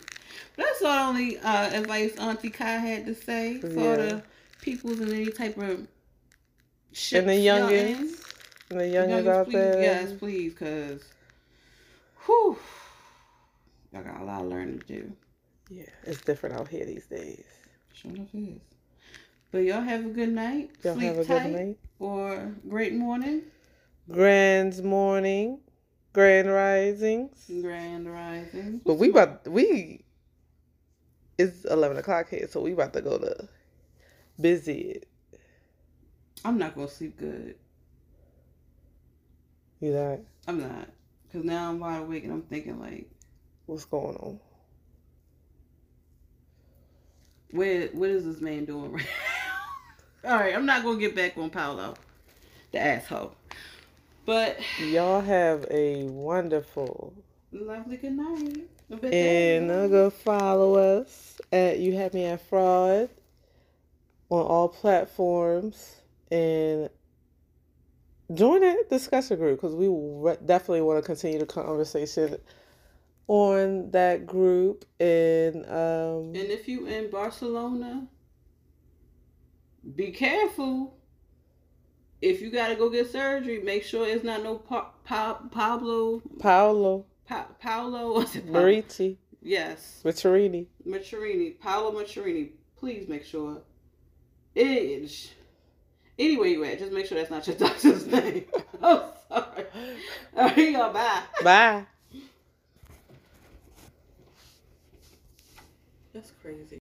That's all only uh, advice Auntie Kai had to say for Yeah. the peoples in any type of shit. And the youngins. And the youngins out please, there. Yes, please, because whew, y'all got a lot of learning to do. Yeah, it's different out here these days. Sure enough it is. But y'all have a good night. Y'all Sleep have a tight good night. or great morning. Grand morning, grand risings. Grand rising. But we about we it's eleven o'clock here, so we about to go to busy. I'm not gonna sleep good. You know I'm not. Cause now I'm wide awake and I'm thinking like, what's going on? where what is this man doing right now? All right, I'm not gonna get back on Paolo, the asshole. But Y'all have a wonderful lovely good night. and uh, go follow us at You Had Me at Fraud on all platforms and join that discussion group because we re- definitely want to continue the conversation on that group and um And if you in Barcelona, be careful. If you gotta go get surgery, make sure it's not no pa- pa- Pablo Paolo pa- Paolo. What's it? Pablo? Marici Yes, Macchiarini. Macchiarini, Paolo Macchiarini. Please make sure. It. Anyway, you at, just make sure that's not your doctor's name. I'm sorry. All right, y'all. Bye. Bye. That's crazy.